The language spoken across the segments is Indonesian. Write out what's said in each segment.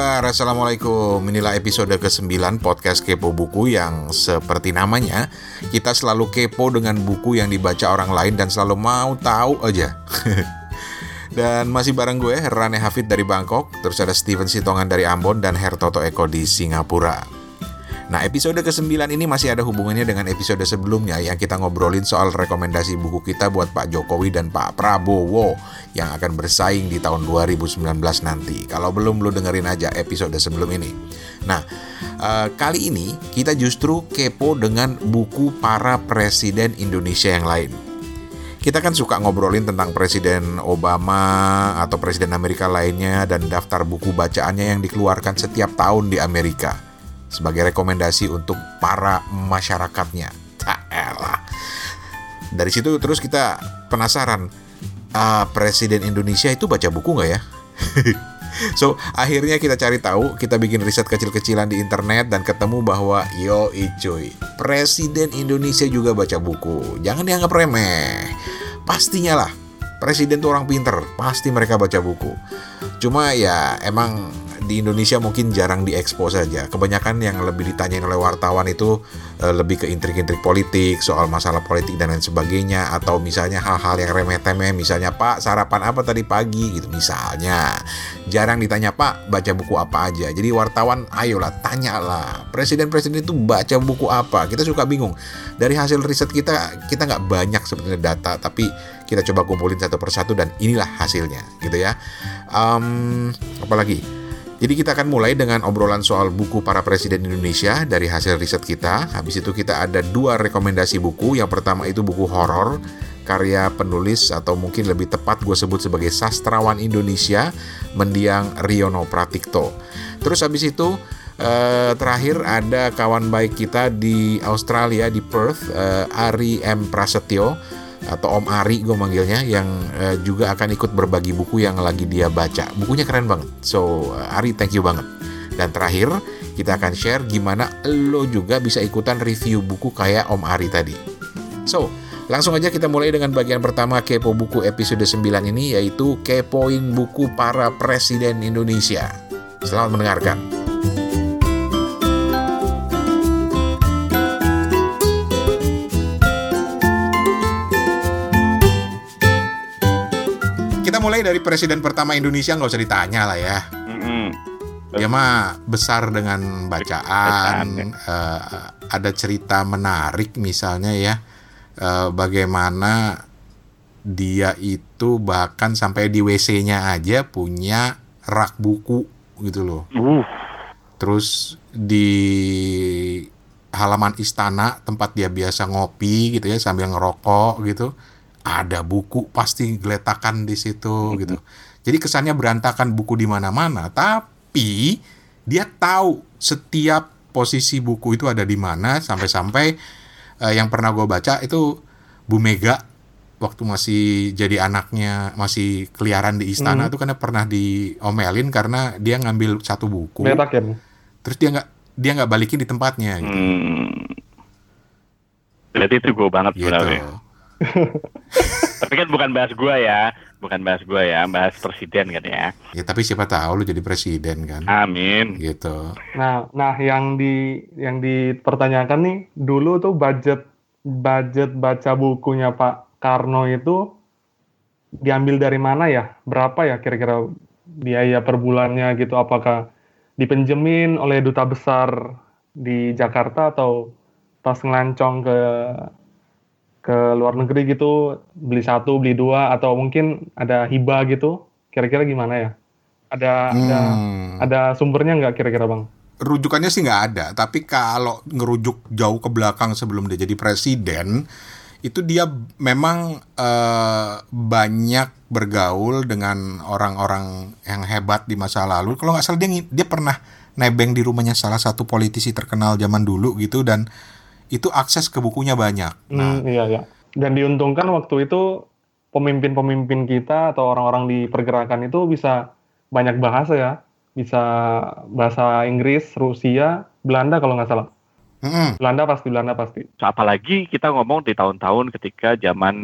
kabar? Assalamualaikum. Inilah episode ke-9 podcast Kepo Buku yang seperti namanya, kita selalu kepo dengan buku yang dibaca orang lain dan selalu mau tahu aja. dan masih bareng gue, Rane Hafid dari Bangkok, terus ada Steven Sitongan dari Ambon dan Hertoto Eko di Singapura. Nah, episode ke-9 ini masih ada hubungannya dengan episode sebelumnya yang kita ngobrolin soal rekomendasi buku kita buat Pak Jokowi dan Pak Prabowo yang akan bersaing di tahun 2019 nanti. Kalau belum, lu dengerin aja episode sebelum ini. Nah, uh, kali ini kita justru kepo dengan buku para presiden Indonesia yang lain. Kita kan suka ngobrolin tentang Presiden Obama atau Presiden Amerika lainnya dan daftar buku bacaannya yang dikeluarkan setiap tahun di Amerika sebagai rekomendasi untuk para masyarakatnya. Taelah. Dari situ terus kita penasaran, uh, Presiden Indonesia itu baca buku nggak ya? so akhirnya kita cari tahu, kita bikin riset kecil-kecilan di internet dan ketemu bahwa yo cuy, Presiden Indonesia juga baca buku. Jangan dianggap remeh. Pastinya lah, Presiden tuh orang pinter, pasti mereka baca buku. Cuma ya emang di Indonesia mungkin jarang diekspos saja. Kebanyakan yang lebih ditanyain oleh wartawan itu e, lebih ke intrik-intrik politik, soal masalah politik dan lain sebagainya atau misalnya hal-hal yang remeh-temeh, misalnya Pak sarapan apa tadi pagi gitu misalnya. Jarang ditanya Pak baca buku apa aja. Jadi wartawan ayolah tanyalah. Presiden-presiden itu baca buku apa? Kita suka bingung. Dari hasil riset kita kita nggak banyak sebetulnya data tapi kita coba kumpulin satu persatu dan inilah hasilnya gitu ya. Um, apalagi jadi kita akan mulai dengan obrolan soal buku para presiden Indonesia dari hasil riset kita. Habis itu kita ada dua rekomendasi buku. Yang pertama itu buku horor karya penulis atau mungkin lebih tepat gue sebut sebagai sastrawan Indonesia Mendiang Riono Pratikto. Terus habis itu eh, terakhir ada kawan baik kita di Australia di Perth eh, Ari M Prasetyo atau Om Ari gue manggilnya yang uh, juga akan ikut berbagi buku yang lagi dia baca. Bukunya keren banget. So uh, Ari thank you banget. Dan terakhir kita akan share gimana lo juga bisa ikutan review buku kayak Om Ari tadi. So langsung aja kita mulai dengan bagian pertama Kepo Buku episode 9 ini yaitu Kepoin Buku Para Presiden Indonesia. Selamat mendengarkan. Mulai dari presiden pertama Indonesia nggak usah ditanya lah ya. Mm-hmm. Dia mah besar dengan bacaan, ya. uh, ada cerita menarik misalnya ya, uh, bagaimana dia itu bahkan sampai di WC-nya aja punya rak buku gitu loh. Uh. Terus di halaman istana tempat dia biasa ngopi gitu ya sambil ngerokok gitu ada buku pasti geletakan di situ gitu. Jadi kesannya berantakan buku di mana-mana, tapi dia tahu setiap posisi buku itu ada di mana sampai-sampai uh, yang pernah gue baca itu Bu Mega waktu masih jadi anaknya masih keliaran di istana hmm. tuh karena pernah diomelin karena dia ngambil satu buku. Letakin. Terus dia nggak dia nggak balikin di tempatnya gitu. Hmm. Berarti itu gue banget gitu. sebenarnya. Tapi kan bukan bahas gua ya, bukan bahas gua ya, bahas presiden kan ya. Ya tapi siapa tahu lu jadi presiden kan. Amin. Gitu. Nah, nah yang di yang dipertanyakan nih dulu tuh budget budget baca bukunya Pak Karno itu diambil dari mana ya? Berapa ya kira-kira biaya per bulannya gitu? Apakah dipinjemin oleh duta besar di Jakarta atau pas ngelancong ke ke luar negeri gitu beli satu beli dua atau mungkin ada hibah gitu kira-kira gimana ya? Ada hmm. ada ada sumbernya nggak kira-kira bang? Rujukannya sih nggak ada tapi kalau ngerujuk jauh ke belakang sebelum dia jadi presiden itu dia memang uh, banyak bergaul dengan orang-orang yang hebat di masa lalu. Kalau nggak salah dia dia pernah nebeng di rumahnya salah satu politisi terkenal zaman dulu gitu dan itu akses ke bukunya banyak. Hmm, nah, hmm, iya iya. Dan diuntungkan waktu itu pemimpin-pemimpin kita atau orang-orang di pergerakan itu bisa banyak bahasa ya, bisa bahasa Inggris, Rusia, Belanda kalau nggak salah. Mm-hmm. Belanda pasti, Belanda pasti. Apalagi kita ngomong di tahun-tahun ketika zaman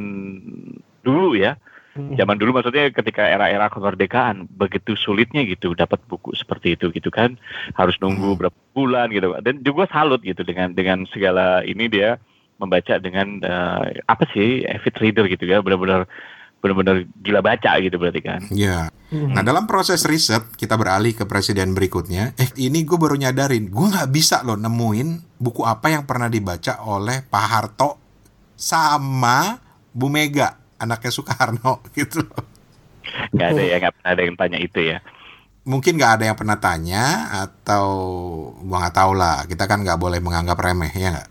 dulu ya. Zaman dulu maksudnya ketika era-era kemerdekaan begitu sulitnya gitu dapat buku seperti itu gitu kan harus nunggu Hmm. berapa bulan gitu dan juga salut gitu dengan dengan segala ini dia membaca dengan eh, apa sih avid reader gitu ya benar-benar benar-benar gila baca gitu berarti kan. Ya. Hmm. Nah dalam proses riset kita beralih ke presiden berikutnya. Eh ini gue baru nyadarin, gue nggak bisa loh nemuin buku apa yang pernah dibaca oleh Pak Harto sama Bu Mega, anaknya Soekarno gitu. loh. nggak ada ya nggak pernah ada yang tanya itu ya. Mungkin nggak ada yang pernah tanya atau gua nggak tahu lah. Kita kan nggak boleh menganggap remeh ya nggak.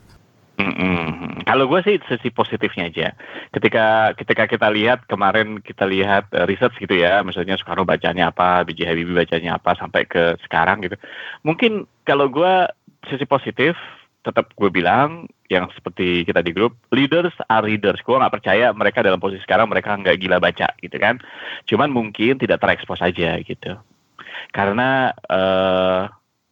Mm-mm. Kalau gue sih sisi positifnya aja. Ketika ketika kita lihat kemarin kita lihat eh, research gitu ya, misalnya Soekarno bacanya apa, B.J. Habibie bacanya apa sampai ke sekarang gitu. Mungkin kalau gue sisi positif tetap gue bilang yang seperti kita di grup leaders are readers. Gue nggak percaya mereka dalam posisi sekarang mereka nggak gila baca gitu kan. Cuman mungkin tidak terekspos aja gitu. Karena eh,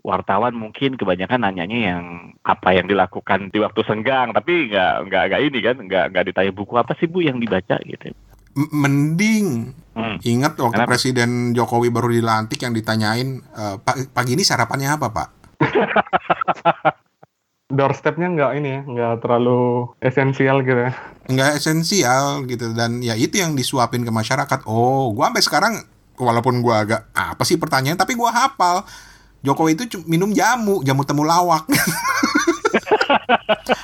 wartawan mungkin kebanyakan nanyanya yang apa yang dilakukan di waktu senggang tapi nggak nggak nggak ini kan nggak nggak ditanya buku apa sih bu yang dibaca gitu Mending Hmm. ingat waktu Kenapa? Presiden Jokowi baru dilantik yang ditanyain "Eh, Pak pagi ini sarapannya apa Pak? Doorstepnya nggak ini ya, nggak terlalu esensial gitu ya. nggak esensial gitu dan ya itu yang disuapin ke masyarakat. Oh, gua sampai sekarang walaupun gua agak apa sih pertanyaan tapi gua hafal. Jokowi itu minum jamu, jamu temulawak.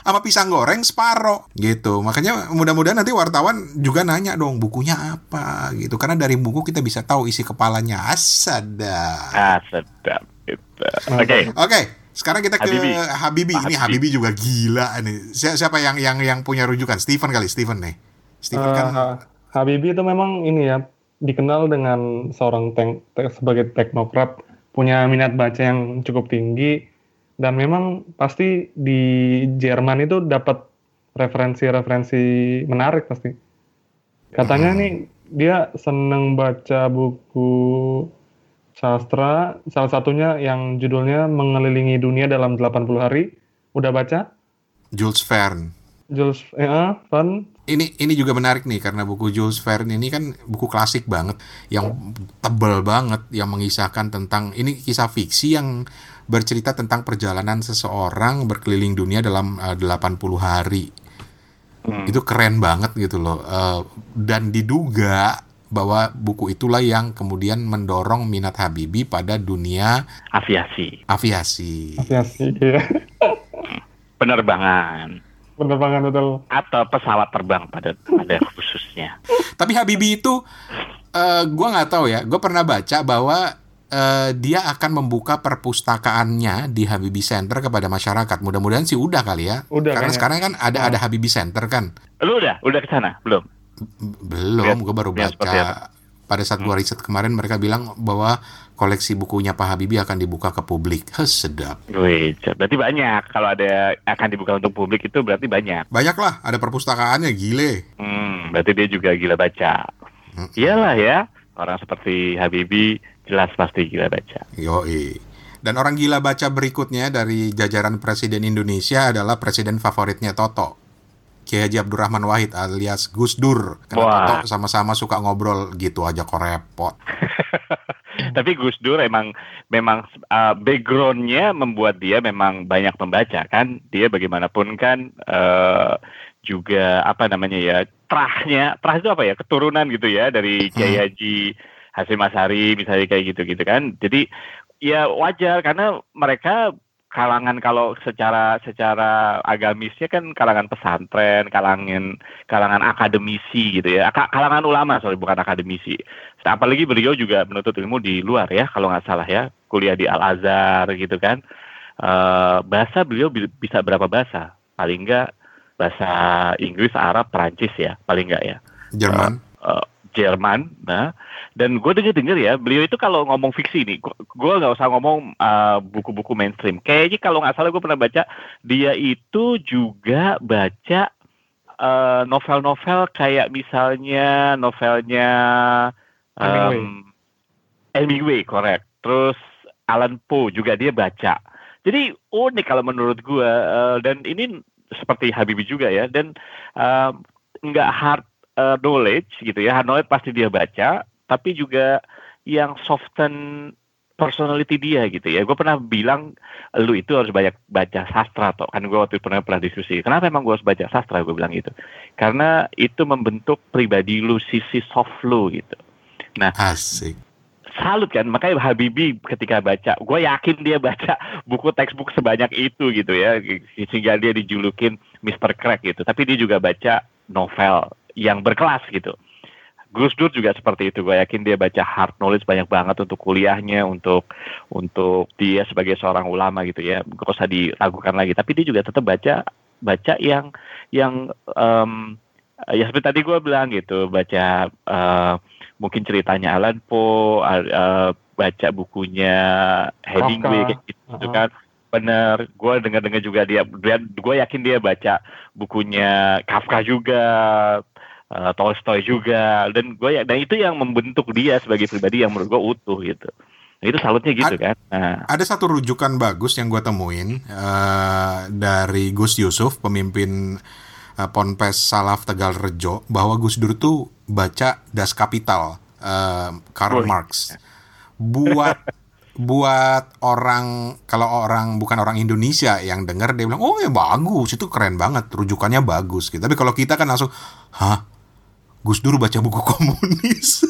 Sama pisang goreng separo gitu. Makanya mudah-mudahan nanti wartawan juga nanya dong bukunya apa gitu. Karena dari buku kita bisa tahu isi kepalanya. Asada. sedap gitu oke Oke, sekarang kita ke Habibie. Habibi. Pak Ini Habibie. Habibi juga gila nih. Si- Siapa yang yang yang punya rujukan? Steven kali, Steven nih. Steven Eh, kan Ha- Habibie itu memang ini ya dikenal dengan seorang teng- te- sebagai teknokrat punya minat baca yang cukup tinggi dan memang pasti di Jerman itu dapat referensi-referensi menarik pasti. Katanya Hmm. nih dia seneng baca buku sastra, salah satunya yang judulnya Mengelilingi Dunia dalam 80 Hari. Udah baca? Jules Verne. Jules eh, Verne Ini ini juga menarik nih karena buku Jules Verne ini kan buku klasik banget yang tebal banget yang mengisahkan tentang ini kisah fiksi yang bercerita tentang perjalanan seseorang berkeliling dunia dalam eh, 80 hari. Hmm. Itu keren banget gitu loh. Eh, dan diduga bahwa buku itulah yang kemudian mendorong minat Habibie pada dunia aviasi aviasi. ya sih ya. penerbangan penerbangan betul. atau pesawat terbang pada pada khususnya Tapi Habibie itu eh gua nggak tahu ya. Gue pernah baca bahwa eh, dia akan membuka perpustakaannya di Habibie Center kepada masyarakat. Mudah-mudahan sih udah kali ya. Udah Karena kayaknya. sekarang kan ada Oh. ada Habibie Center kan. lu udah udah ke sana belum Belum, Lihat- gue baru lihat baca. Pada saat gua riset kemarin mereka bilang bahwa koleksi bukunya Pak Habibie akan dibuka ke publik. Heh, sedap. Wih, berarti banyak. Kalau ada akan dibuka untuk publik itu berarti banyak. Banyak lah, ada perpustakaannya gile. Hmm, berarti dia juga gila baca. Mm-mm. Iyalah ya, orang seperti Habibie jelas pasti gila baca. Yoi. Dan orang gila baca berikutnya dari jajaran Presiden Indonesia adalah Presiden favoritnya Toto. Kiai Haji Abdurrahman Wahid alias Gus Dur. Karena sama-sama suka ngobrol gitu aja kok repot. Tapi Gus Dur emang memang uh, backgroundnya membuat dia memang banyak membaca kan. Dia bagaimanapun kan uh, juga apa namanya ya terahnya terah itu apa ya keturunan gitu ya dari Kiai Hmm. Haji Hasim Asari misalnya kayak gitu gitu kan. Jadi ya wajar karena mereka kalangan kalau secara secara agamisnya kan kalangan pesantren, kalangan kalangan akademisi gitu ya, Ka- kalangan ulama sorry bukan akademisi. Apalagi beliau juga menuntut ilmu di luar ya kalau nggak salah ya, kuliah di Al Azhar gitu kan. Eh, bahasa beliau bi- bisa berapa bahasa? Paling nggak bahasa Inggris, Arab, Perancis ya, paling nggak ya Jerman. eh, Jerman, nah, dan gue denger denger ya, beliau itu kalau ngomong fiksi nih, gue nggak usah ngomong eh, buku-buku mainstream. Kayaknya kalau nggak salah gue pernah baca, dia itu juga baca eh, novel-novel kayak misalnya novelnya em, Hemingway, correct. Terus Alan Poe juga dia baca. Jadi unik kalau menurut gue, eh, dan ini seperti Habibie juga ya, dan eh, nggak hard uh, knowledge gitu ya, hard knowledge pasti dia baca, tapi juga yang soften personality dia gitu ya. Gue pernah bilang lu itu harus banyak baca sastra toh kan gue waktu itu pernah pernah diskusi. Kenapa emang gue harus baca sastra? Gue bilang gitu. Karena itu membentuk pribadi lu sisi soft lu gitu. Nah, asik. Salut kan, makanya Habibi ketika baca, gue yakin dia baca buku textbook sebanyak itu gitu ya, sehingga dia dijulukin Mr. Crack gitu. Tapi dia juga baca novel yang berkelas gitu. Gus Dur juga seperti itu. Gue yakin dia baca hard knowledge banyak banget untuk kuliahnya, untuk untuk dia sebagai seorang ulama gitu ya. Gak usah diragukan lagi. Tapi dia juga tetap baca baca yang yang um, ya seperti tadi gue bilang gitu, baca uh, mungkin ceritanya Alan Poe, uh, baca bukunya Hemingway kayak gitu uh -huh. kan. Bener, gue dengar-dengar juga dia, dia gue yakin dia baca bukunya Kafka juga, uh, Tolstoy juga. Dan gue ya dan itu yang membentuk dia sebagai pribadi yang menurut gue utuh gitu. Nah, itu salutnya gitu A kan. Nah. ada satu rujukan bagus yang gue temuin uh, dari Gus Yusuf pemimpin uh, Ponpes Salaf Tegal Rejo bahwa Gus Dur tuh baca Das Kapital uh, Karl oh, Marx. Buat buat orang kalau orang bukan orang Indonesia yang dengar dia bilang oh ya bagus itu keren banget rujukannya bagus. Gitu. Tapi kalau kita kan langsung hah Gus Dur baca buku komunis.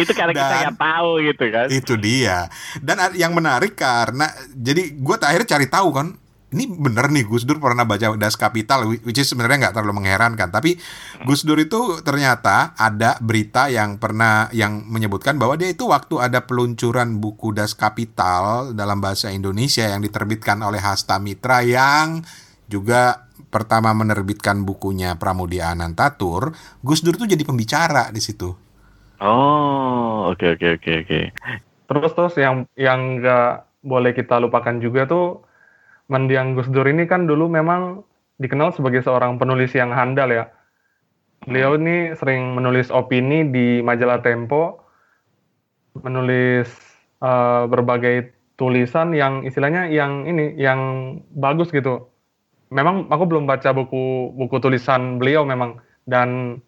itu karena dan, kita nggak tahu gitu kan. Itu dia. Dan yang menarik karena jadi gue terakhir cari tahu kan. Ini bener nih Gus Dur pernah baca Das Kapital, which is sebenarnya nggak terlalu mengherankan. Tapi Gus Dur itu ternyata ada berita yang pernah yang menyebutkan bahwa dia itu waktu ada peluncuran buku Das Kapital dalam bahasa Indonesia yang diterbitkan oleh Hasta Mitra yang juga pertama menerbitkan bukunya Pramudia Anantatur, Gus Dur tuh jadi pembicara di situ. Oh, oke okay, oke okay, oke okay, oke. Okay. Terus terus yang yang nggak boleh kita lupakan juga tuh mendiang Gus Dur ini kan dulu memang dikenal sebagai seorang penulis yang handal ya. Beliau ini sering menulis opini di majalah Tempo, menulis uh, berbagai tulisan yang istilahnya yang ini yang bagus gitu memang aku belum baca buku buku tulisan beliau memang dan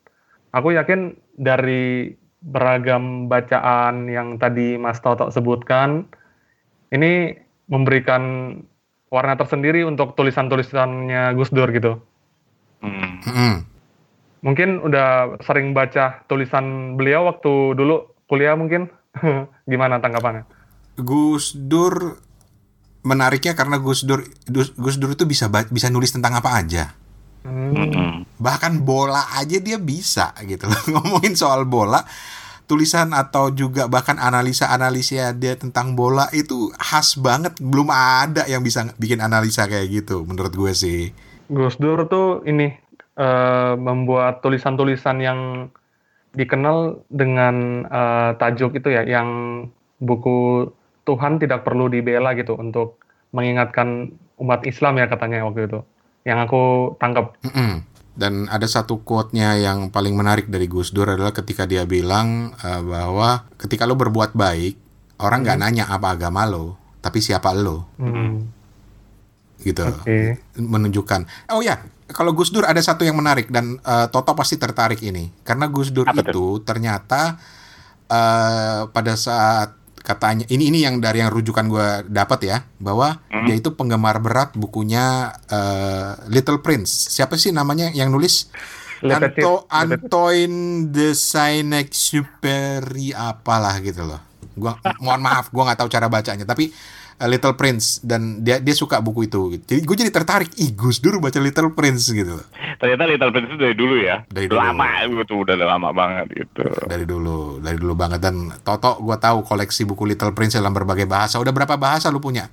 aku yakin dari beragam bacaan yang tadi Mas Toto sebutkan ini memberikan warna tersendiri untuk tulisan-tulisannya Gus Dur gitu. Hmm. Mungkin udah sering baca tulisan beliau waktu dulu kuliah mungkin. Gimana tanggapannya? Gus Dur menariknya karena Gus Dur Gus Dur itu bisa bisa nulis tentang apa aja. Hmm. Bahkan bola aja dia bisa gitu loh. Ngomongin soal bola, tulisan atau juga bahkan analisa-analisa dia tentang bola itu khas banget. Belum ada yang bisa bikin analisa kayak gitu menurut gue sih. Gus Dur tuh ini uh, membuat tulisan-tulisan yang dikenal dengan uh, tajuk itu ya yang buku Tuhan tidak perlu dibela gitu untuk mengingatkan umat Islam ya katanya waktu itu. Yang aku tangkap. Mm -mm. Dan ada satu quote-nya yang paling menarik dari Gus Dur adalah ketika dia bilang uh, bahwa ketika lo berbuat baik, orang nggak mm. nanya apa agama lo, tapi siapa lo. Mm. Gitu. Okay. Menunjukkan. Oh ya, kalau Gus Dur ada satu yang menarik dan uh, Toto pasti tertarik ini. Karena Gus Dur apa itu itu ternyata uh, pada saat katanya ini ini yang dari yang rujukan gue dapat ya bahwa hmm. dia itu penggemar berat bukunya uh, Little Prince. Siapa sih namanya yang nulis? Anto Antoine de Saint-Exupéry apalah gitu loh. Gua mohon maaf gue nggak tahu cara bacanya. Tapi uh, Little Prince dan dia dia suka buku itu. Jadi gue jadi tertarik, ih Gus Dur baca Little Prince gitu. Ternyata Little Prince itu dari dulu ya. Dari dulu. Lama itu udah lama banget gitu. Dari dulu, dari dulu banget dan Toto gue tahu koleksi buku Little Prince dalam berbagai bahasa. Udah berapa bahasa lu punya?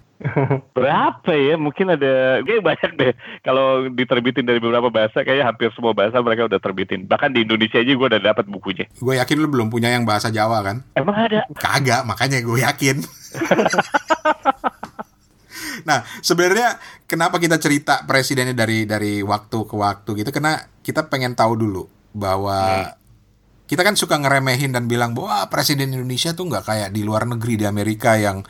Berapa ya? Mungkin ada, kayak banyak deh. Kalau diterbitin dari beberapa bahasa, kayaknya hampir semua bahasa mereka udah terbitin. Bahkan di Indonesia aja gue udah dapat bukunya. Gue yakin lu belum punya yang bahasa Jawa kan? Emang ada? Kagak, makanya gue yakin. nah, sebenarnya kenapa kita cerita presidennya dari dari waktu ke waktu gitu? Karena kita pengen tahu dulu bahwa hmm. kita kan suka ngeremehin dan bilang bahwa presiden Indonesia tuh nggak kayak di luar negeri di Amerika yang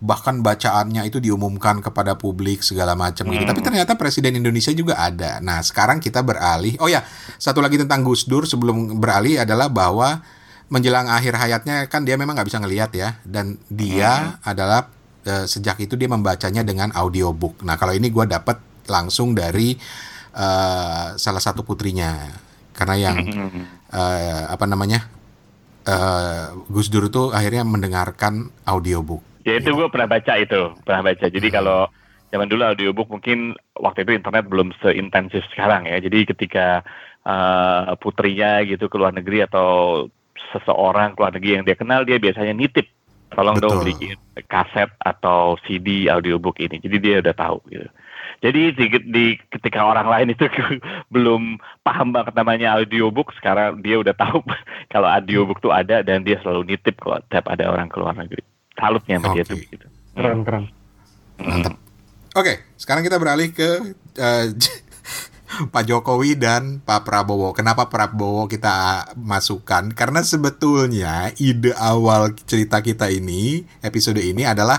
bahkan bacaannya itu diumumkan kepada publik segala macam gitu. Hmm. Tapi ternyata presiden Indonesia juga ada. Nah, sekarang kita beralih. Oh ya, satu lagi tentang Gus Dur sebelum beralih adalah bahwa menjelang akhir hayatnya kan dia memang nggak bisa ngelihat ya dan dia adalah eh, sejak itu dia membacanya dengan audiobook. Nah, kalau ini gue dapat langsung dari eh, salah satu putrinya. Karena yang Hmm. eh, apa namanya? Gus Dur tuh akhirnya mendengarkan audiobook. Ya itu gue pernah baca itu, pernah baca. Jadi Hmm. kalau zaman dulu audiobook mungkin waktu itu internet belum seintensif sekarang ya. Jadi ketika eh, putrinya gitu ke luar negeri atau seseorang ke luar negeri yang dia kenal, dia biasanya nitip, tolong dong Betul. beliin kaset atau CD audiobook ini. Jadi dia udah tahu gitu. Jadi di, di- ketika orang lain itu belum paham banget namanya audiobook, sekarang dia udah tahu kalau audiobook tuh ada dan dia selalu nitip kalau tiap ada orang ke luar negeri. Salutnya sama dia Oke. tuh gitu. Keren keren. Mantap. Oke, sekarang kita beralih ke eh, Pak Jokowi dan Pak Prabowo. Kenapa Prabowo kita masukkan? Karena sebetulnya ide awal cerita kita ini, episode ini adalah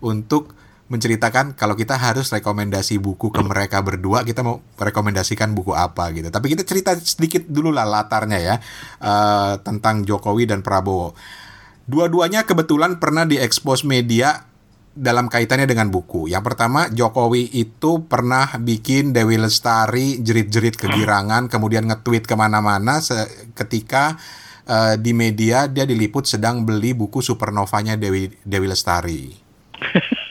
untuk menceritakan kalau kita harus rekomendasi buku ke mereka berdua, kita mau rekomendasikan buku apa gitu. Tapi kita cerita sedikit dulu lah latarnya ya eh, tentang Jokowi dan Prabowo. Dua-duanya kebetulan pernah diekspos media dalam kaitannya dengan buku. Yang pertama, Jokowi itu pernah bikin Dewi Lestari jerit-jerit kegirangan, kemudian nge-tweet ke mana-mana ketika eh, di media dia diliput sedang beli buku Supernovanya Dewi Dewi Lestari.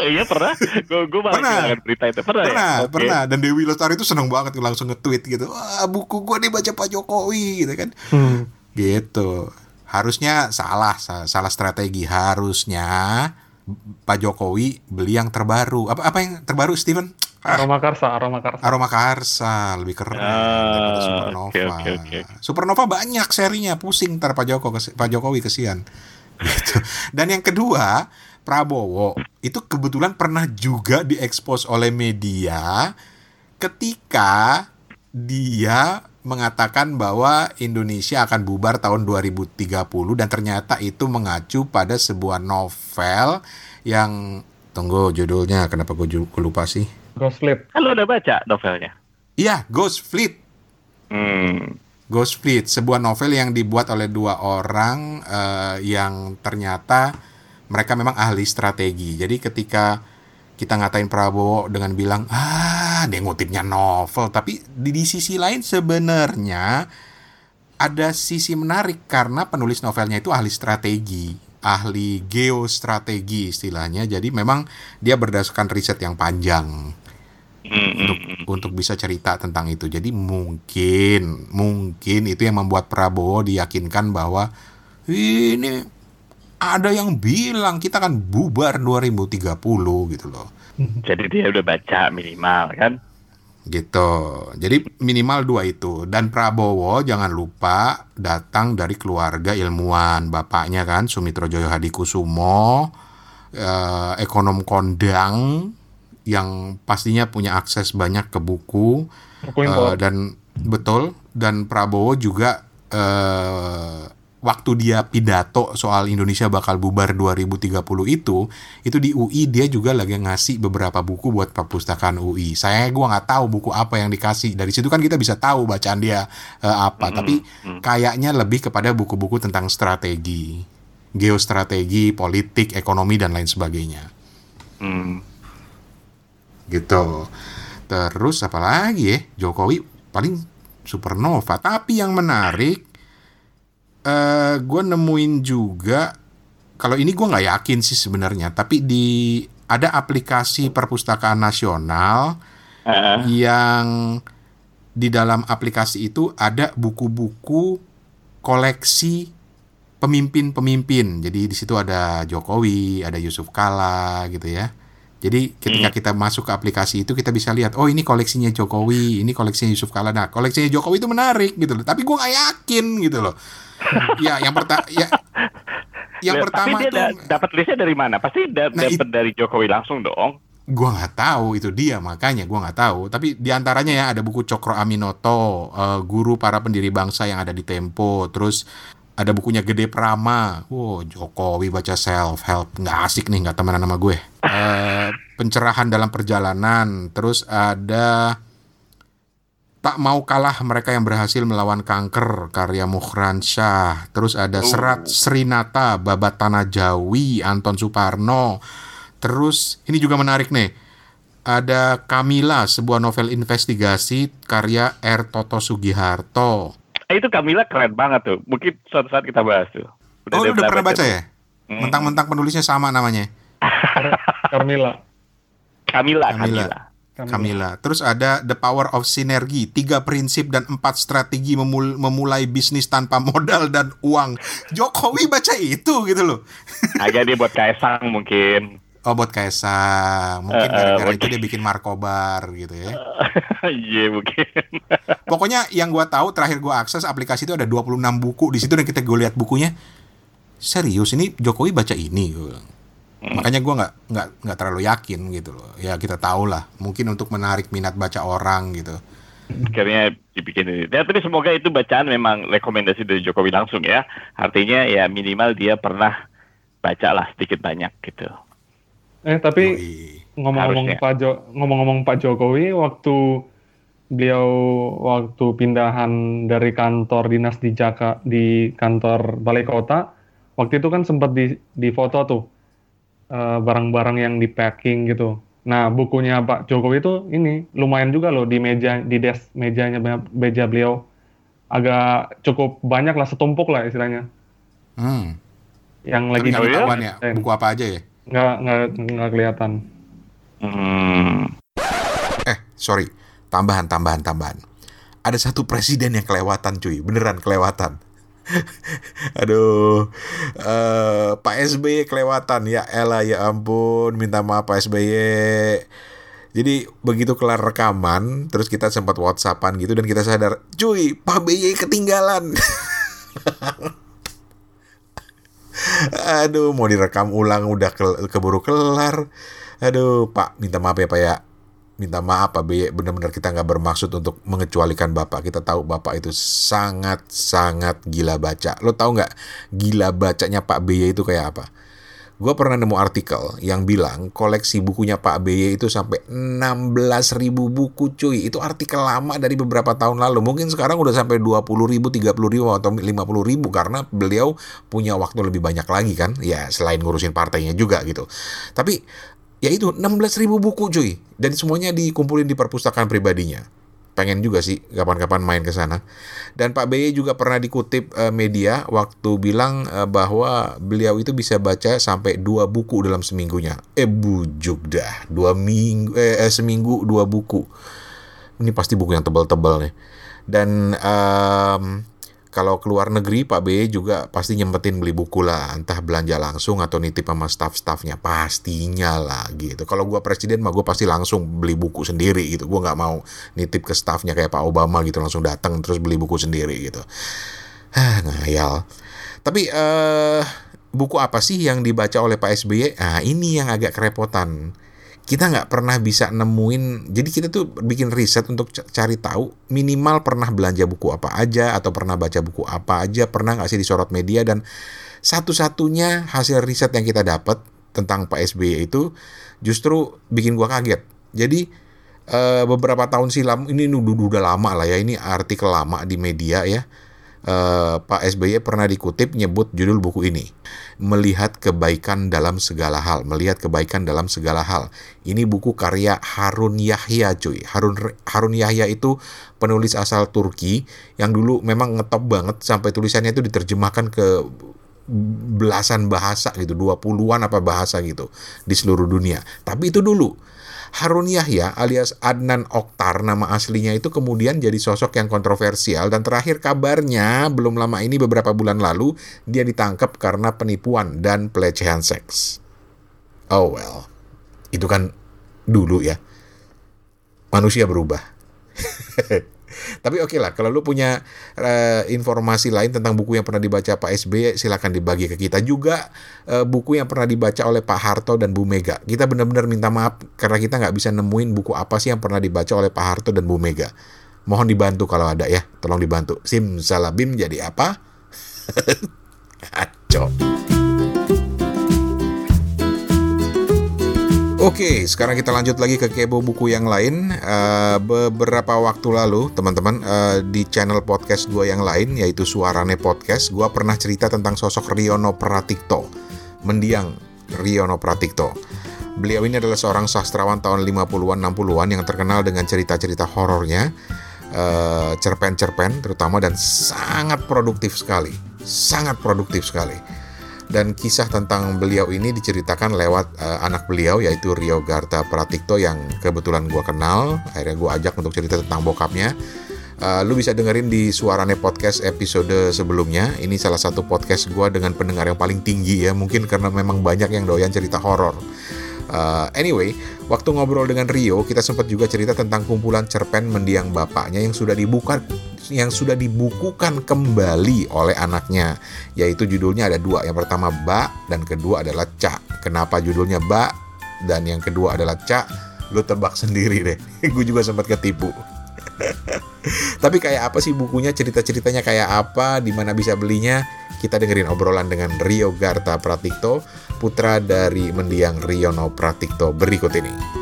Iya pernah. Gue gue malah Pernah. berita itu. Pernah. Pernah, ya? Pernah. Dan Dewi Lestari itu seneng banget langsung nge-tweet gitu. Wah, buku gua nih baca Pak Jokowi gitu kan. Hmm. Gitu. Harusnya salah, sa- salah strategi. Harusnya Pak Jokowi beli yang terbaru. Apa apa yang terbaru, Steven? Aroma Karsa, Aroma Karsa. Aroma Karsa lebih keren Ah, Supernova. oke, oke, oke. Supernova banyak serinya, pusing ntar Pak Joko Pak Jokowi kesian. Gitu. Dan yang kedua, Prabowo itu kebetulan pernah juga diekspos oleh media ketika dia mengatakan bahwa Indonesia akan bubar tahun 2030 dan ternyata itu mengacu pada sebuah novel yang tunggu judulnya kenapa gue gue lupa sih Ghost Flip. Kan lo udah baca novelnya? Iya, Ghost Fleet. Hmm. Ghost Fleet, sebuah novel yang dibuat oleh dua orang eh, yang ternyata mereka memang ahli strategi. Jadi ketika kita ngatain Prabowo dengan bilang, ah dia ngutipnya novel, tapi di, di sisi lain sebenarnya ada sisi menarik karena penulis novelnya itu ahli strategi, ahli geostrategi istilahnya. Jadi memang dia berdasarkan riset yang panjang Hmm, hmm, untuk untuk bisa cerita tentang itu. Jadi mungkin mungkin itu yang membuat Prabowo diyakinkan bahwa ini ada yang bilang kita kan bubar 2030 gitu loh. Jadi dia udah baca minimal kan? Gitu. Jadi minimal dua itu dan Prabowo jangan lupa datang dari keluarga ilmuwan. Bapaknya kan Sumitro Joyo Hadikusumo eh, ekonom kondang yang pastinya punya akses banyak ke buku Eh, dan betul dan Prabowo juga eh, waktu dia pidato soal Indonesia bakal bubar 2030 itu itu di UI dia juga lagi ngasih beberapa buku buat perpustakaan UI. Saya gua nggak tahu buku apa yang dikasih. Dari situ kan kita bisa tahu bacaan dia eh, apa. Tapi kayaknya lebih kepada buku-buku tentang strategi, geostrategi, politik, ekonomi dan lain sebagainya. Hmm. gitu. Terus apa lagi ya? Jokowi paling supernova. Tapi yang menarik, eh gue nemuin juga kalau ini gue nggak yakin sih sebenarnya. Tapi di ada aplikasi perpustakaan nasional Eh, yang di dalam aplikasi itu ada buku-buku koleksi pemimpin-pemimpin. Jadi di situ ada Jokowi, ada Yusuf Kala gitu ya. Jadi ketika kita masuk ke aplikasi itu kita bisa lihat, oh ini koleksinya Jokowi, ini koleksinya Yusuf Kala. Nah koleksinya Jokowi itu menarik gitu loh. Tapi gue nggak yakin gitu loh. ya yang pertama, ya yang Lah, pertama tapi dia tuh da- dapat listnya dari mana? Pasti da- Nah, dapat dari Jokowi langsung dong. gua nggak tahu itu dia makanya gua nggak tahu tapi di antaranya ya ada buku Cokro Aminoto eh, guru para pendiri bangsa yang ada di Tempo terus Ada bukunya Gede Prama. Wow, Jokowi baca self help. Nggak asik nih, nggak temenan sama gue. Uh, pencerahan dalam perjalanan. Terus ada Tak mau kalah mereka yang berhasil melawan kanker karya Mukhran Shah. Terus ada Serat Srinata, Babat Tanah Jawi, Anton Suparno. Terus ini juga menarik nih. Ada Kamila, sebuah novel investigasi karya R. Toto Sugiharto. Eh, itu Kamila keren banget tuh. Mungkin suatu saat kita bahas tuh. Udah oh, udah pernah baca ya? Hmm. Mentang-mentang penulisnya sama namanya. Kamila. Kamila. Kamila. Kamila. Terus ada The Power of Synergy, tiga prinsip dan empat strategi memul memulai bisnis tanpa modal dan uang. Jokowi baca itu gitu loh. Agak dia buat Kaisang mungkin. Oh buat Kaisang, mungkin eh, gara-gara uh, uh, itu dia bikin Markobar gitu ya. Iya yeah, mungkin. Pokoknya yang gua tahu terakhir gua akses aplikasi itu ada 26 buku di situ dan kita gue lihat bukunya. Serius ini Jokowi baca ini gue Hmm. Makanya gue nggak nggak nggak terlalu yakin gitu loh. Ya kita tahu lah. Mungkin untuk menarik minat baca orang gitu. Akhirnya dibikin ini. Ya, tapi semoga itu bacaan memang rekomendasi dari Jokowi langsung ya. Artinya ya minimal dia pernah baca lah sedikit banyak gitu. Eh tapi ngomong-ngomong Pak jo ngomong-ngomong Pak Jokowi waktu beliau waktu pindahan dari kantor dinas di Jaka di kantor balai kota waktu itu kan sempat di di foto tuh Eh, barang-barang uh, yang di packing gitu. Nah, bukunya Pak Jokowi itu ini lumayan juga loh di meja di desk mejanya meja beliau agak cukup banyak lah setumpuk lah istilahnya. Hmm. Yang lagi di ya? Buku apa aja ya? Nggak nggak nggak kelihatan. Hmm. Eh, sorry. Tambahan, tambahan, tambahan. Ada satu presiden yang kelewatan cuy, beneran kelewatan. Aduh, uh, Pak SBY kelewatan ya Ella ya ampun, minta maaf Pak SBY. Jadi begitu kelar rekaman, terus kita sempat WhatsAppan gitu dan kita sadar, cuy, Pak BY ketinggalan. Aduh, mau direkam ulang udah ke keburu kelar. Aduh, Pak, minta maaf ya Pak ya. Minta maaf Pak BY benar-benar kita nggak bermaksud untuk mengecualikan Bapak. Kita tahu Bapak itu sangat sangat gila baca. Lo tahu nggak gila bacanya Pak BY itu kayak apa gue pernah nemu artikel yang bilang koleksi bukunya Pak BY itu sampai 16 ribu buku cuy. Itu artikel lama dari beberapa tahun lalu. Mungkin sekarang udah sampai 20 ribu 30 ribu atau 50 ribu karena beliau punya waktu lebih banyak lagi kan? Ya selain ngurusin partainya juga gitu. Tapi ya itu 16 ribu buku cuy. Dan semuanya dikumpulin di perpustakaan pribadinya pengen juga sih kapan-kapan main ke sana. Dan Pak BY juga pernah dikutip uh, media waktu bilang uh, bahwa beliau itu bisa baca sampai dua buku dalam seminggunya. Eh bujuk dah. Dua minggu eh, eh seminggu dua buku. Ini pasti buku yang tebal-tebal nih. Dan um, kalau keluar negeri Pak B juga pasti nyempetin beli buku lah. Entah belanja langsung atau nitip sama staff-staffnya. Pastinya lah gitu. Kalau gue presiden mah gue pasti langsung beli buku sendiri gitu. Gue nggak mau nitip ke staffnya kayak Pak Obama gitu. Langsung datang terus beli buku sendiri gitu. Hah, ngayal. Tapi uh, buku apa sih yang dibaca oleh Pak SBY nah ini yang agak kerepotan kita nggak pernah bisa nemuin jadi kita tuh bikin riset untuk cari tahu minimal pernah belanja buku apa aja atau pernah baca buku apa aja pernah nggak sih disorot media dan satu-satunya hasil riset yang kita dapat tentang Pak SBY itu justru bikin gua kaget. Jadi uh, beberapa tahun silam ini udah, udah lama lah ya ini artikel lama di media ya uh, Pak SBY pernah dikutip nyebut judul buku ini melihat kebaikan dalam segala hal melihat kebaikan dalam segala hal ini buku karya Harun Yahya cuy Harun Harun Yahya itu penulis asal Turki yang dulu memang ngetop banget sampai tulisannya itu diterjemahkan ke belasan bahasa gitu, dua puluhan apa bahasa gitu di seluruh dunia. Tapi itu dulu. Harun Yahya alias Adnan Oktar nama aslinya itu kemudian jadi sosok yang kontroversial dan terakhir kabarnya belum lama ini beberapa bulan lalu dia ditangkap karena penipuan dan pelecehan seks. Oh well, itu kan dulu ya. Manusia berubah. Tapi oke okay lah, kalau lu punya uh, informasi lain tentang buku yang pernah dibaca Pak SBY, silakan dibagi ke kita juga uh, buku yang pernah dibaca oleh Pak Harto dan Bu Mega. Kita benar-benar minta maaf karena kita nggak bisa nemuin buku apa sih yang pernah dibaca oleh Pak Harto dan Bu Mega. Mohon dibantu kalau ada ya, tolong dibantu. Sim salabim jadi apa? Kacau. Oke, sekarang kita lanjut lagi ke kebo buku yang lain. Uh, beberapa waktu lalu, teman-teman, uh, di channel podcast gue yang lain, yaitu Suarane Podcast, gue pernah cerita tentang sosok Riono Pratikto, mendiang Riono Pratikto. Beliau ini adalah seorang sastrawan tahun 50-an, 60-an yang terkenal dengan cerita-cerita horornya, uh, cerpen-cerpen terutama, dan sangat produktif sekali. Sangat produktif sekali dan kisah tentang beliau ini diceritakan lewat uh, anak beliau yaitu Rio Garta Pratikto yang kebetulan gue kenal. Akhirnya gue ajak untuk cerita tentang bokapnya. Uh, lu bisa dengerin di Suarane Podcast episode sebelumnya. Ini salah satu podcast gue dengan pendengar yang paling tinggi ya mungkin karena memang banyak yang doyan cerita horor. Uh, anyway, waktu ngobrol dengan Rio, kita sempat juga cerita tentang kumpulan cerpen mendiang bapaknya yang sudah dibuka yang sudah dibukukan kembali oleh anaknya, yaitu judulnya ada dua. Yang pertama Ba dan kedua adalah Ca. Kenapa judulnya Ba dan yang kedua adalah Ca? Lu tebak sendiri deh. Gue juga sempat ketipu. Tapi kayak apa sih bukunya, cerita-ceritanya kayak apa, di mana bisa belinya? Kita dengerin obrolan dengan Rio Garta Pratikto, putra dari mendiang Riono Pratikto berikut ini.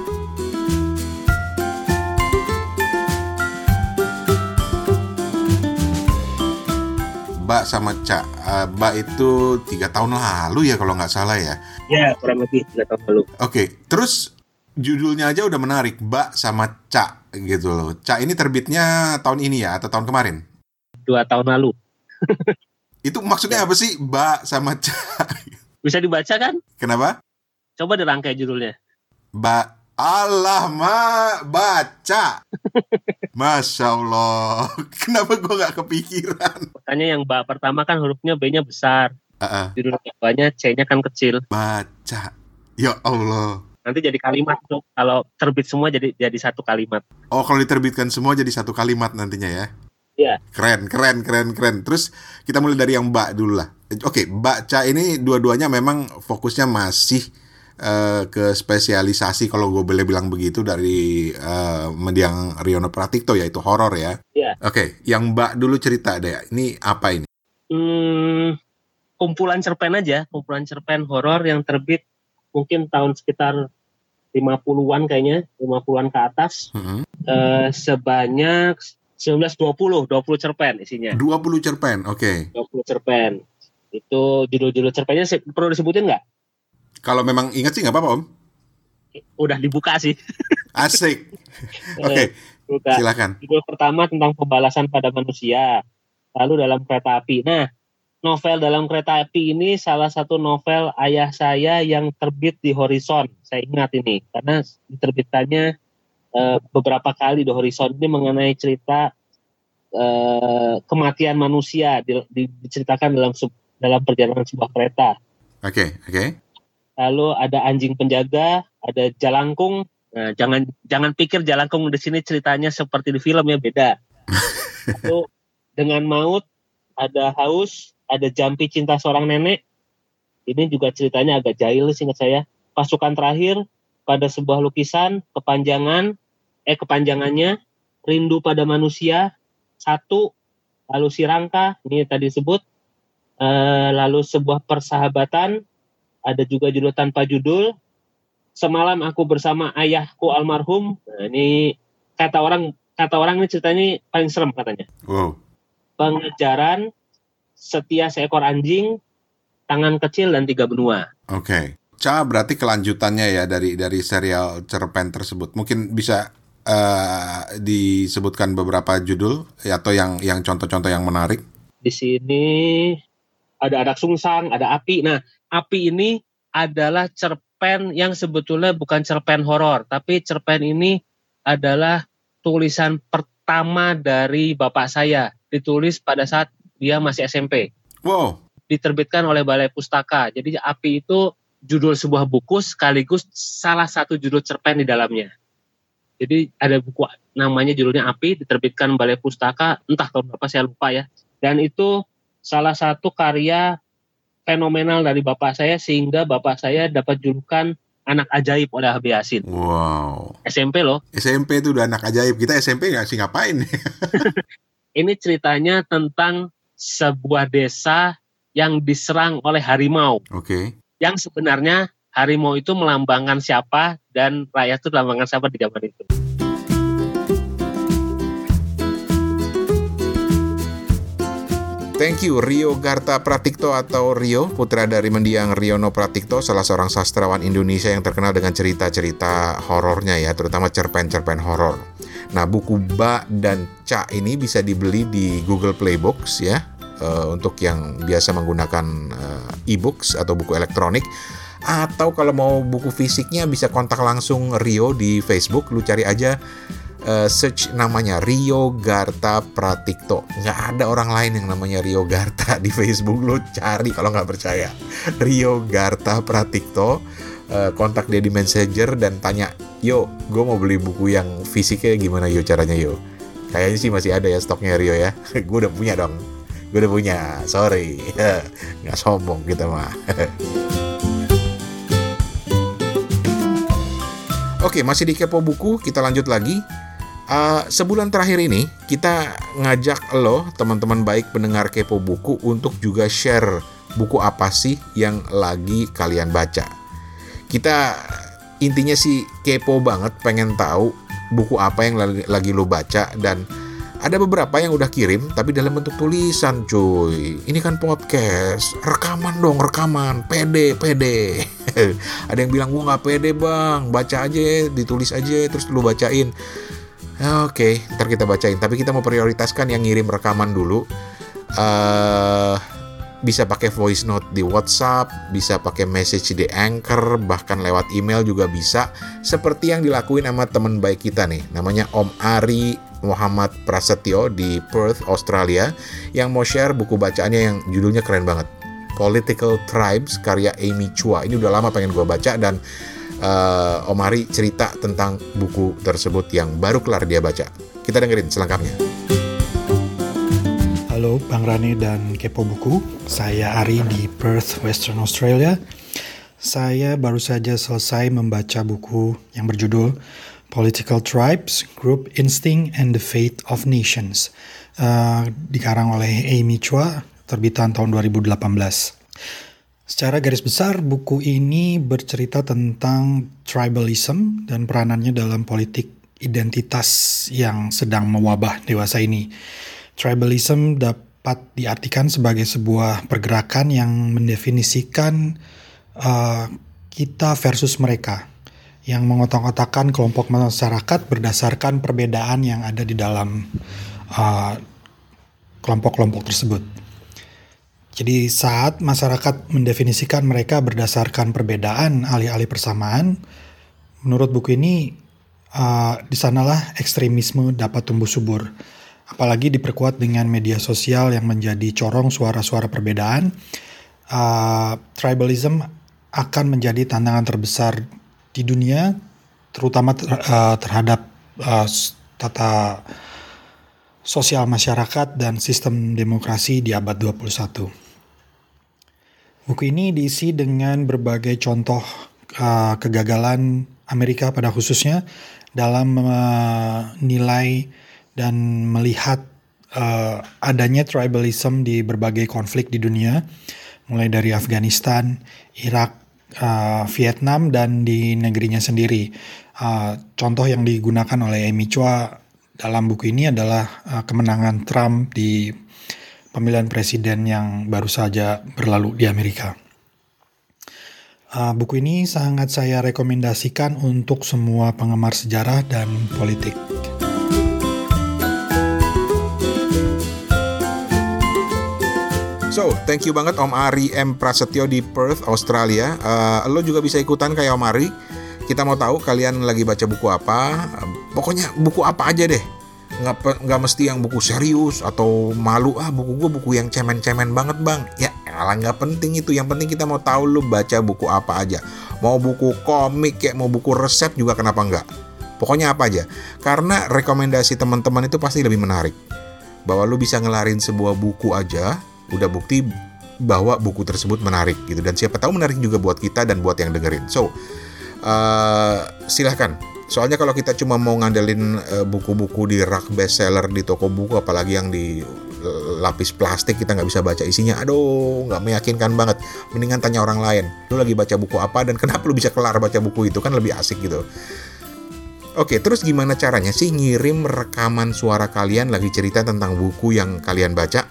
Mbak sama Cak, uh, Mbak itu tiga tahun lalu ya kalau nggak salah ya? Ya kurang lebih tiga tahun lalu. Oke, okay. terus judulnya aja udah menarik, Mbak sama Cak gitu loh. Cak ini terbitnya tahun ini ya atau tahun kemarin? Dua tahun lalu. Itu maksudnya apa sih Mbak sama Ca? Bisa dibaca kan? Kenapa? Coba dirangkai judulnya. Mbak Allah ma baca. Masya Allah. Kenapa gue gak kepikiran? Makanya yang mbak pertama kan hurufnya B-nya besar. Uh-uh. Judul keduanya C-nya kan kecil. Baca. Ya Allah. Nanti jadi kalimat tuh. Kalau terbit semua jadi jadi satu kalimat. Oh, kalau diterbitkan semua jadi satu kalimat nantinya ya? Iya. Keren, keren, keren, keren. Terus kita mulai dari yang Mbak dulu lah. Oke, Mbak Ca ini dua-duanya memang fokusnya masih uh, ke spesialisasi kalau gue boleh bilang begitu dari uh, mendiang Riono Pratikto yaitu horor ya. Iya. Oke, yang Mbak dulu cerita deh. Ini apa ini? Hmm, kumpulan cerpen aja, kumpulan cerpen horor yang terbit mungkin tahun sekitar 50-an kayaknya, 50-an ke atas. Mm -hmm. uh, sebanyak 1920, 20 cerpen isinya. 20 cerpen, oke. Okay. 20 cerpen. Itu judul-judul cerpennya perlu disebutin nggak? Kalau memang ingat sih nggak apa-apa om. Udah dibuka sih. Asik. Oke, okay. silakan. Judul pertama tentang pembalasan pada manusia. Lalu dalam kereta api. Nah, novel dalam kereta api ini salah satu novel ayah saya yang terbit di Horizon. Saya ingat ini karena diterbitkannya uh, beberapa kali di Horizon ini mengenai cerita uh, kematian manusia di, di, diceritakan dalam dalam perjalanan sebuah kereta. Oke, okay, oke. Okay. Lalu ada anjing penjaga, ada jalangkung. Nah, jangan jangan pikir jalangkung di sini ceritanya seperti di film ya beda. Itu dengan maut, ada haus, ada jampi cinta seorang nenek. Ini juga ceritanya agak jahil singkat saya. Pasukan terakhir pada sebuah lukisan kepanjangan eh kepanjangannya rindu pada manusia satu lalu si rangka ini tadi disebut eh, lalu sebuah persahabatan ada juga judul tanpa judul semalam aku bersama ayahku almarhum nah, ini kata orang kata orang ini ceritanya paling serem katanya wow. pengejaran setia seekor anjing tangan kecil dan tiga benua oke okay. Ca berarti kelanjutannya ya dari dari serial cerpen tersebut. Mungkin bisa uh, disebutkan beberapa judul atau yang yang contoh-contoh yang menarik. Di sini ada anak sungsang, ada api. Nah, api ini adalah cerpen yang sebetulnya bukan cerpen horor, tapi cerpen ini adalah tulisan pertama dari bapak saya. Ditulis pada saat dia masih SMP. Wow. Diterbitkan oleh Balai Pustaka. Jadi api itu judul sebuah buku sekaligus salah satu judul cerpen di dalamnya. Jadi ada buku namanya judulnya Api diterbitkan Balai Pustaka entah tahun berapa saya lupa ya. Dan itu salah satu karya fenomenal dari bapak saya sehingga bapak saya dapat julukan anak ajaib oleh Habib Yasin. Wow. SMP loh. SMP itu udah anak ajaib. Kita SMP nggak sih ngapain? Ini ceritanya tentang sebuah desa yang diserang oleh harimau. Oke. Okay. Yang sebenarnya harimau itu melambangkan siapa dan rakyat itu melambangkan siapa di zaman itu. Thank you Rio Garta Pratikto atau Rio, putra dari mendiang Riono Pratikto, salah seorang sastrawan Indonesia yang terkenal dengan cerita-cerita horornya ya, terutama cerpen-cerpen horor. Nah, buku Ba dan Ca ini bisa dibeli di Google Play Books ya, uh, untuk yang biasa menggunakan uh, e-books atau buku elektronik. Atau kalau mau buku fisiknya bisa kontak langsung Rio di Facebook, lu cari aja uh, search namanya Rio Garta Pratikto. Nggak ada orang lain yang namanya Rio Garta di Facebook. Lo cari kalau nggak percaya. Rio Garta Pratikto. Uh, kontak dia di Messenger dan tanya, yo, gue mau beli buku yang fisiknya gimana yo caranya yo? Kayaknya sih masih ada ya stoknya Rio ya. gue udah punya dong. Gue udah punya. Sorry, nggak sombong kita mah. Oke, masih di Kepo Buku, kita lanjut lagi. Uh, sebulan terakhir ini kita ngajak lo teman-teman baik pendengar kepo buku untuk juga share buku apa sih yang lagi kalian baca. Kita intinya sih kepo banget pengen tahu buku apa yang lagi, lagi lo baca dan ada beberapa yang udah kirim tapi dalam bentuk tulisan cuy. Ini kan podcast, rekaman dong rekaman, pede pede. ada yang bilang gua nggak pede bang, baca aja, ditulis aja terus lu bacain Oke, okay, ntar kita bacain. Tapi kita mau prioritaskan yang ngirim rekaman dulu. Uh, bisa pakai voice note di WhatsApp, bisa pakai message di Anchor, bahkan lewat email juga bisa. Seperti yang dilakuin sama teman baik kita nih, namanya Om Ari Muhammad Prasetyo di Perth, Australia, yang mau share buku bacaannya yang judulnya keren banget. Political Tribes karya Amy Chua. Ini udah lama pengen gue baca dan uh, Omari cerita tentang buku tersebut yang baru kelar dia baca. Kita dengerin selengkapnya. Halo Bang Rani dan Kepo Buku, saya Ari di Perth, Western Australia. Saya baru saja selesai membaca buku yang berjudul Political Tribes, Group Instinct and the Fate of Nations, uh, dikarang oleh Amy Chua, terbitan tahun 2018. Secara garis besar, buku ini bercerita tentang tribalism dan peranannya dalam politik identitas yang sedang mewabah dewasa ini. Tribalism dapat diartikan sebagai sebuah pergerakan yang mendefinisikan uh, kita versus mereka, yang mengotak-otakan kelompok masyarakat berdasarkan perbedaan yang ada di dalam uh, kelompok-kelompok uh, tersebut. Jadi saat masyarakat mendefinisikan mereka berdasarkan perbedaan alih-alih persamaan, menurut buku ini uh, di sanalah ekstremisme dapat tumbuh subur. Apalagi diperkuat dengan media sosial yang menjadi corong suara-suara perbedaan, uh, tribalism akan menjadi tantangan terbesar di dunia, terutama ter, uh, terhadap uh, tata sosial masyarakat dan sistem demokrasi di abad 21. Buku ini diisi dengan berbagai contoh uh, kegagalan Amerika pada khususnya dalam menilai uh, dan melihat uh, adanya tribalism di berbagai konflik di dunia, mulai dari Afghanistan, Irak, uh, Vietnam, dan di negerinya sendiri. Uh, contoh yang digunakan oleh Amy Chua dalam buku ini adalah uh, kemenangan Trump di pemilihan presiden yang baru saja berlalu di Amerika. Uh, buku ini sangat saya rekomendasikan untuk semua penggemar sejarah dan politik. So, thank you banget Om Ari M. Prasetyo di Perth, Australia. Uh, lo juga bisa ikutan kayak Om Ari. Kita mau tahu kalian lagi baca buku apa. Uh, pokoknya buku apa aja deh nggak nggak mesti yang buku serius atau malu ah buku gue buku yang cemen-cemen banget bang. Ya alah nggak penting itu. Yang penting kita mau tahu lu baca buku apa aja. Mau buku komik kayak mau buku resep juga kenapa enggak pokoknya apa aja. Karena rekomendasi teman-teman itu pasti lebih menarik. Bahwa lu bisa ngelarin sebuah buku aja udah bukti bahwa buku tersebut menarik gitu. Dan siapa tahu menarik juga buat kita dan buat yang dengerin. So uh, silahkan Soalnya kalau kita cuma mau ngandelin eh, buku-buku di rak bestseller di toko buku apalagi yang di lapis plastik kita nggak bisa baca isinya aduh nggak meyakinkan banget mendingan tanya orang lain lu lagi baca buku apa dan kenapa lu bisa kelar baca buku itu kan lebih asik gitu Oke, terus gimana caranya sih ngirim rekaman suara kalian lagi cerita tentang buku yang kalian baca?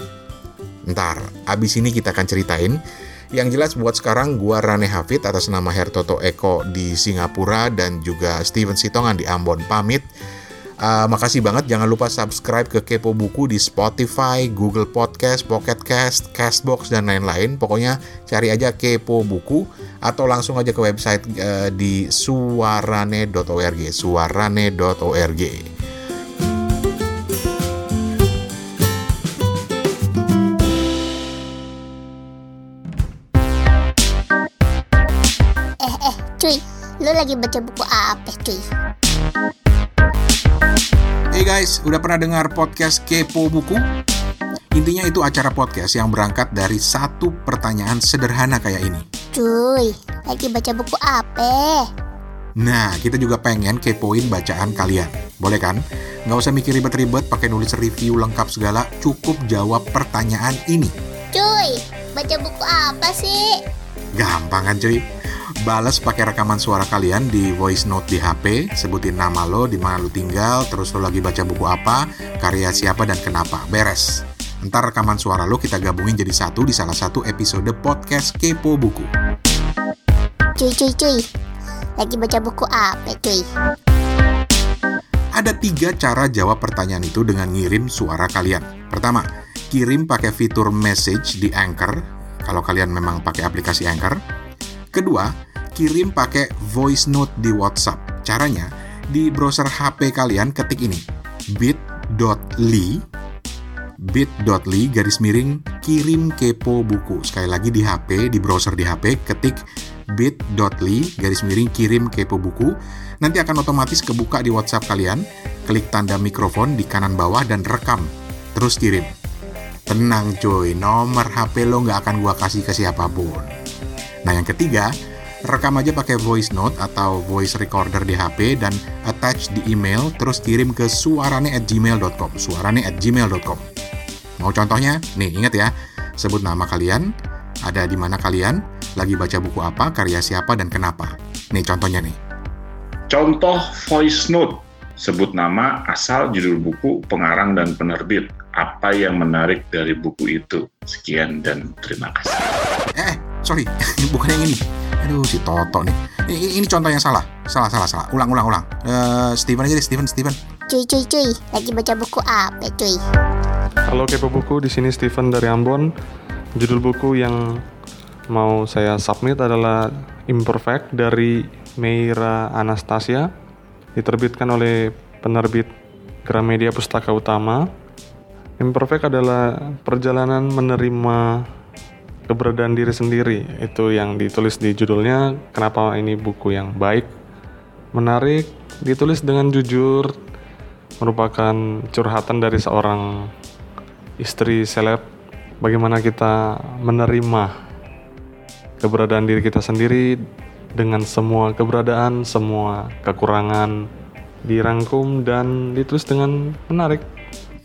Ntar, abis ini kita akan ceritain. Yang jelas buat sekarang gua Rane Hafid atas nama Hertoto Eko di Singapura dan juga Steven Sitongan di Ambon pamit. Uh, makasih banget, jangan lupa subscribe ke Kepo Buku di Spotify, Google Podcast, Pocket Cast, Castbox, dan lain-lain. Pokoknya cari aja Kepo Buku atau langsung aja ke website uh, di suarane.org, suarane.org. lu lagi baca buku apa cuy? Hey guys, udah pernah dengar podcast Kepo Buku? Intinya itu acara podcast yang berangkat dari satu pertanyaan sederhana kayak ini. Cuy, lagi baca buku apa? Nah, kita juga pengen kepoin bacaan kalian. Boleh kan? Nggak usah mikir ribet-ribet pakai nulis review lengkap segala, cukup jawab pertanyaan ini. Cuy, baca buku apa sih? Gampang kan cuy? Bales pakai rekaman suara kalian di voice note di HP, sebutin nama lo, di mana lo tinggal, terus lo lagi baca buku apa, karya siapa dan kenapa. Beres. Ntar rekaman suara lo kita gabungin jadi satu di salah satu episode podcast Kepo Buku. Cuy cuy cuy, lagi baca buku apa cuy? Ada tiga cara jawab pertanyaan itu dengan ngirim suara kalian. Pertama, kirim pakai fitur message di Anchor, kalau kalian memang pakai aplikasi Anchor. Kedua, kirim pakai voice note di WhatsApp. Caranya, di browser HP kalian ketik ini, bit.ly bit.ly garis miring kirim kepo buku. Sekali lagi di HP, di browser di HP, ketik bit.ly garis miring kirim kepo buku. Nanti akan otomatis kebuka di WhatsApp kalian. Klik tanda mikrofon di kanan bawah dan rekam. Terus kirim. Tenang cuy, nomor HP lo nggak akan gua kasih ke siapa pun. Nah yang ketiga, rekam aja pakai voice note atau voice recorder di HP dan attach di email terus kirim ke suarane@gmail.com. suarane@gmail.com. Mau contohnya? Nih, ingat ya. Sebut nama kalian, ada di mana kalian, lagi baca buku apa, karya siapa dan kenapa. Nih contohnya nih. Contoh voice note, sebut nama, asal, judul buku, pengarang dan penerbit. Apa yang menarik dari buku itu? Sekian dan terima kasih. Eh, sorry, bukan yang ini. Aduh, si Toto nih. Ini, ini contoh yang salah. Salah, salah, salah. Ulang, ulang, ulang. Uh, Steven aja deh, Steven, Steven. Cuy cuy cuy, lagi baca buku apa cuy? Halo Kepo Buku, di sini Steven dari Ambon. Judul buku yang mau saya submit adalah Imperfect dari Meira Anastasia, diterbitkan oleh penerbit Gramedia Pustaka Utama. Imperfect adalah perjalanan menerima keberadaan diri sendiri. Itu yang ditulis di judulnya. Kenapa ini buku yang baik, menarik, ditulis dengan jujur, merupakan curhatan dari seorang istri seleb bagaimana kita menerima keberadaan diri kita sendiri dengan semua keberadaan, semua kekurangan dirangkum dan ditulis dengan menarik.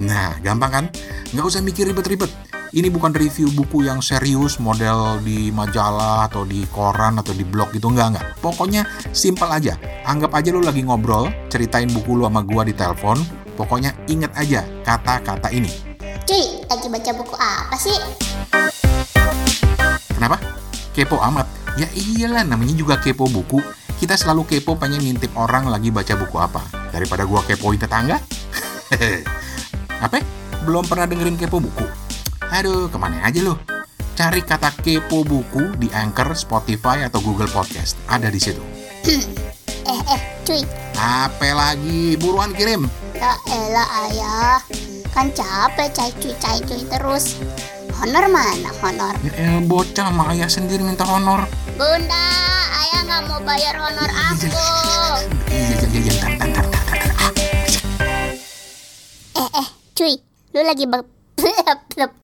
Nah, gampang kan? Nggak usah mikir ribet-ribet. Ini bukan review buku yang serius model di majalah atau di koran atau di blog gitu enggak enggak. Pokoknya simpel aja. Anggap aja lu lagi ngobrol, ceritain buku lu sama gua di telepon. Pokoknya inget aja kata-kata ini. Cuy, lagi baca buku apa sih? Kenapa? Kepo amat. Ya iyalah namanya juga kepo buku. Kita selalu kepo pengen ngintip orang lagi baca buku apa. Daripada gua kepoin tetangga. apa? Belum pernah dengerin kepo buku? Aduh, ke mana aja lo? Cari kata kepo buku di Anchor, Spotify, atau Google Podcast. Ada di situ. Eh eh cuy, Apa lagi? Buruan kirim. ya elah ayah. Kan capek cai cuy cai cuy terus. Honor mana honor? Ya elah, bocah sama ayah sendiri minta honor. Bunda, ayah nggak mau bayar honor aku. Iya, iya, iya, iya, ntar, ntar, ntar, ntar, ntar. Ah. Eh eh cuy, lu lagi ber...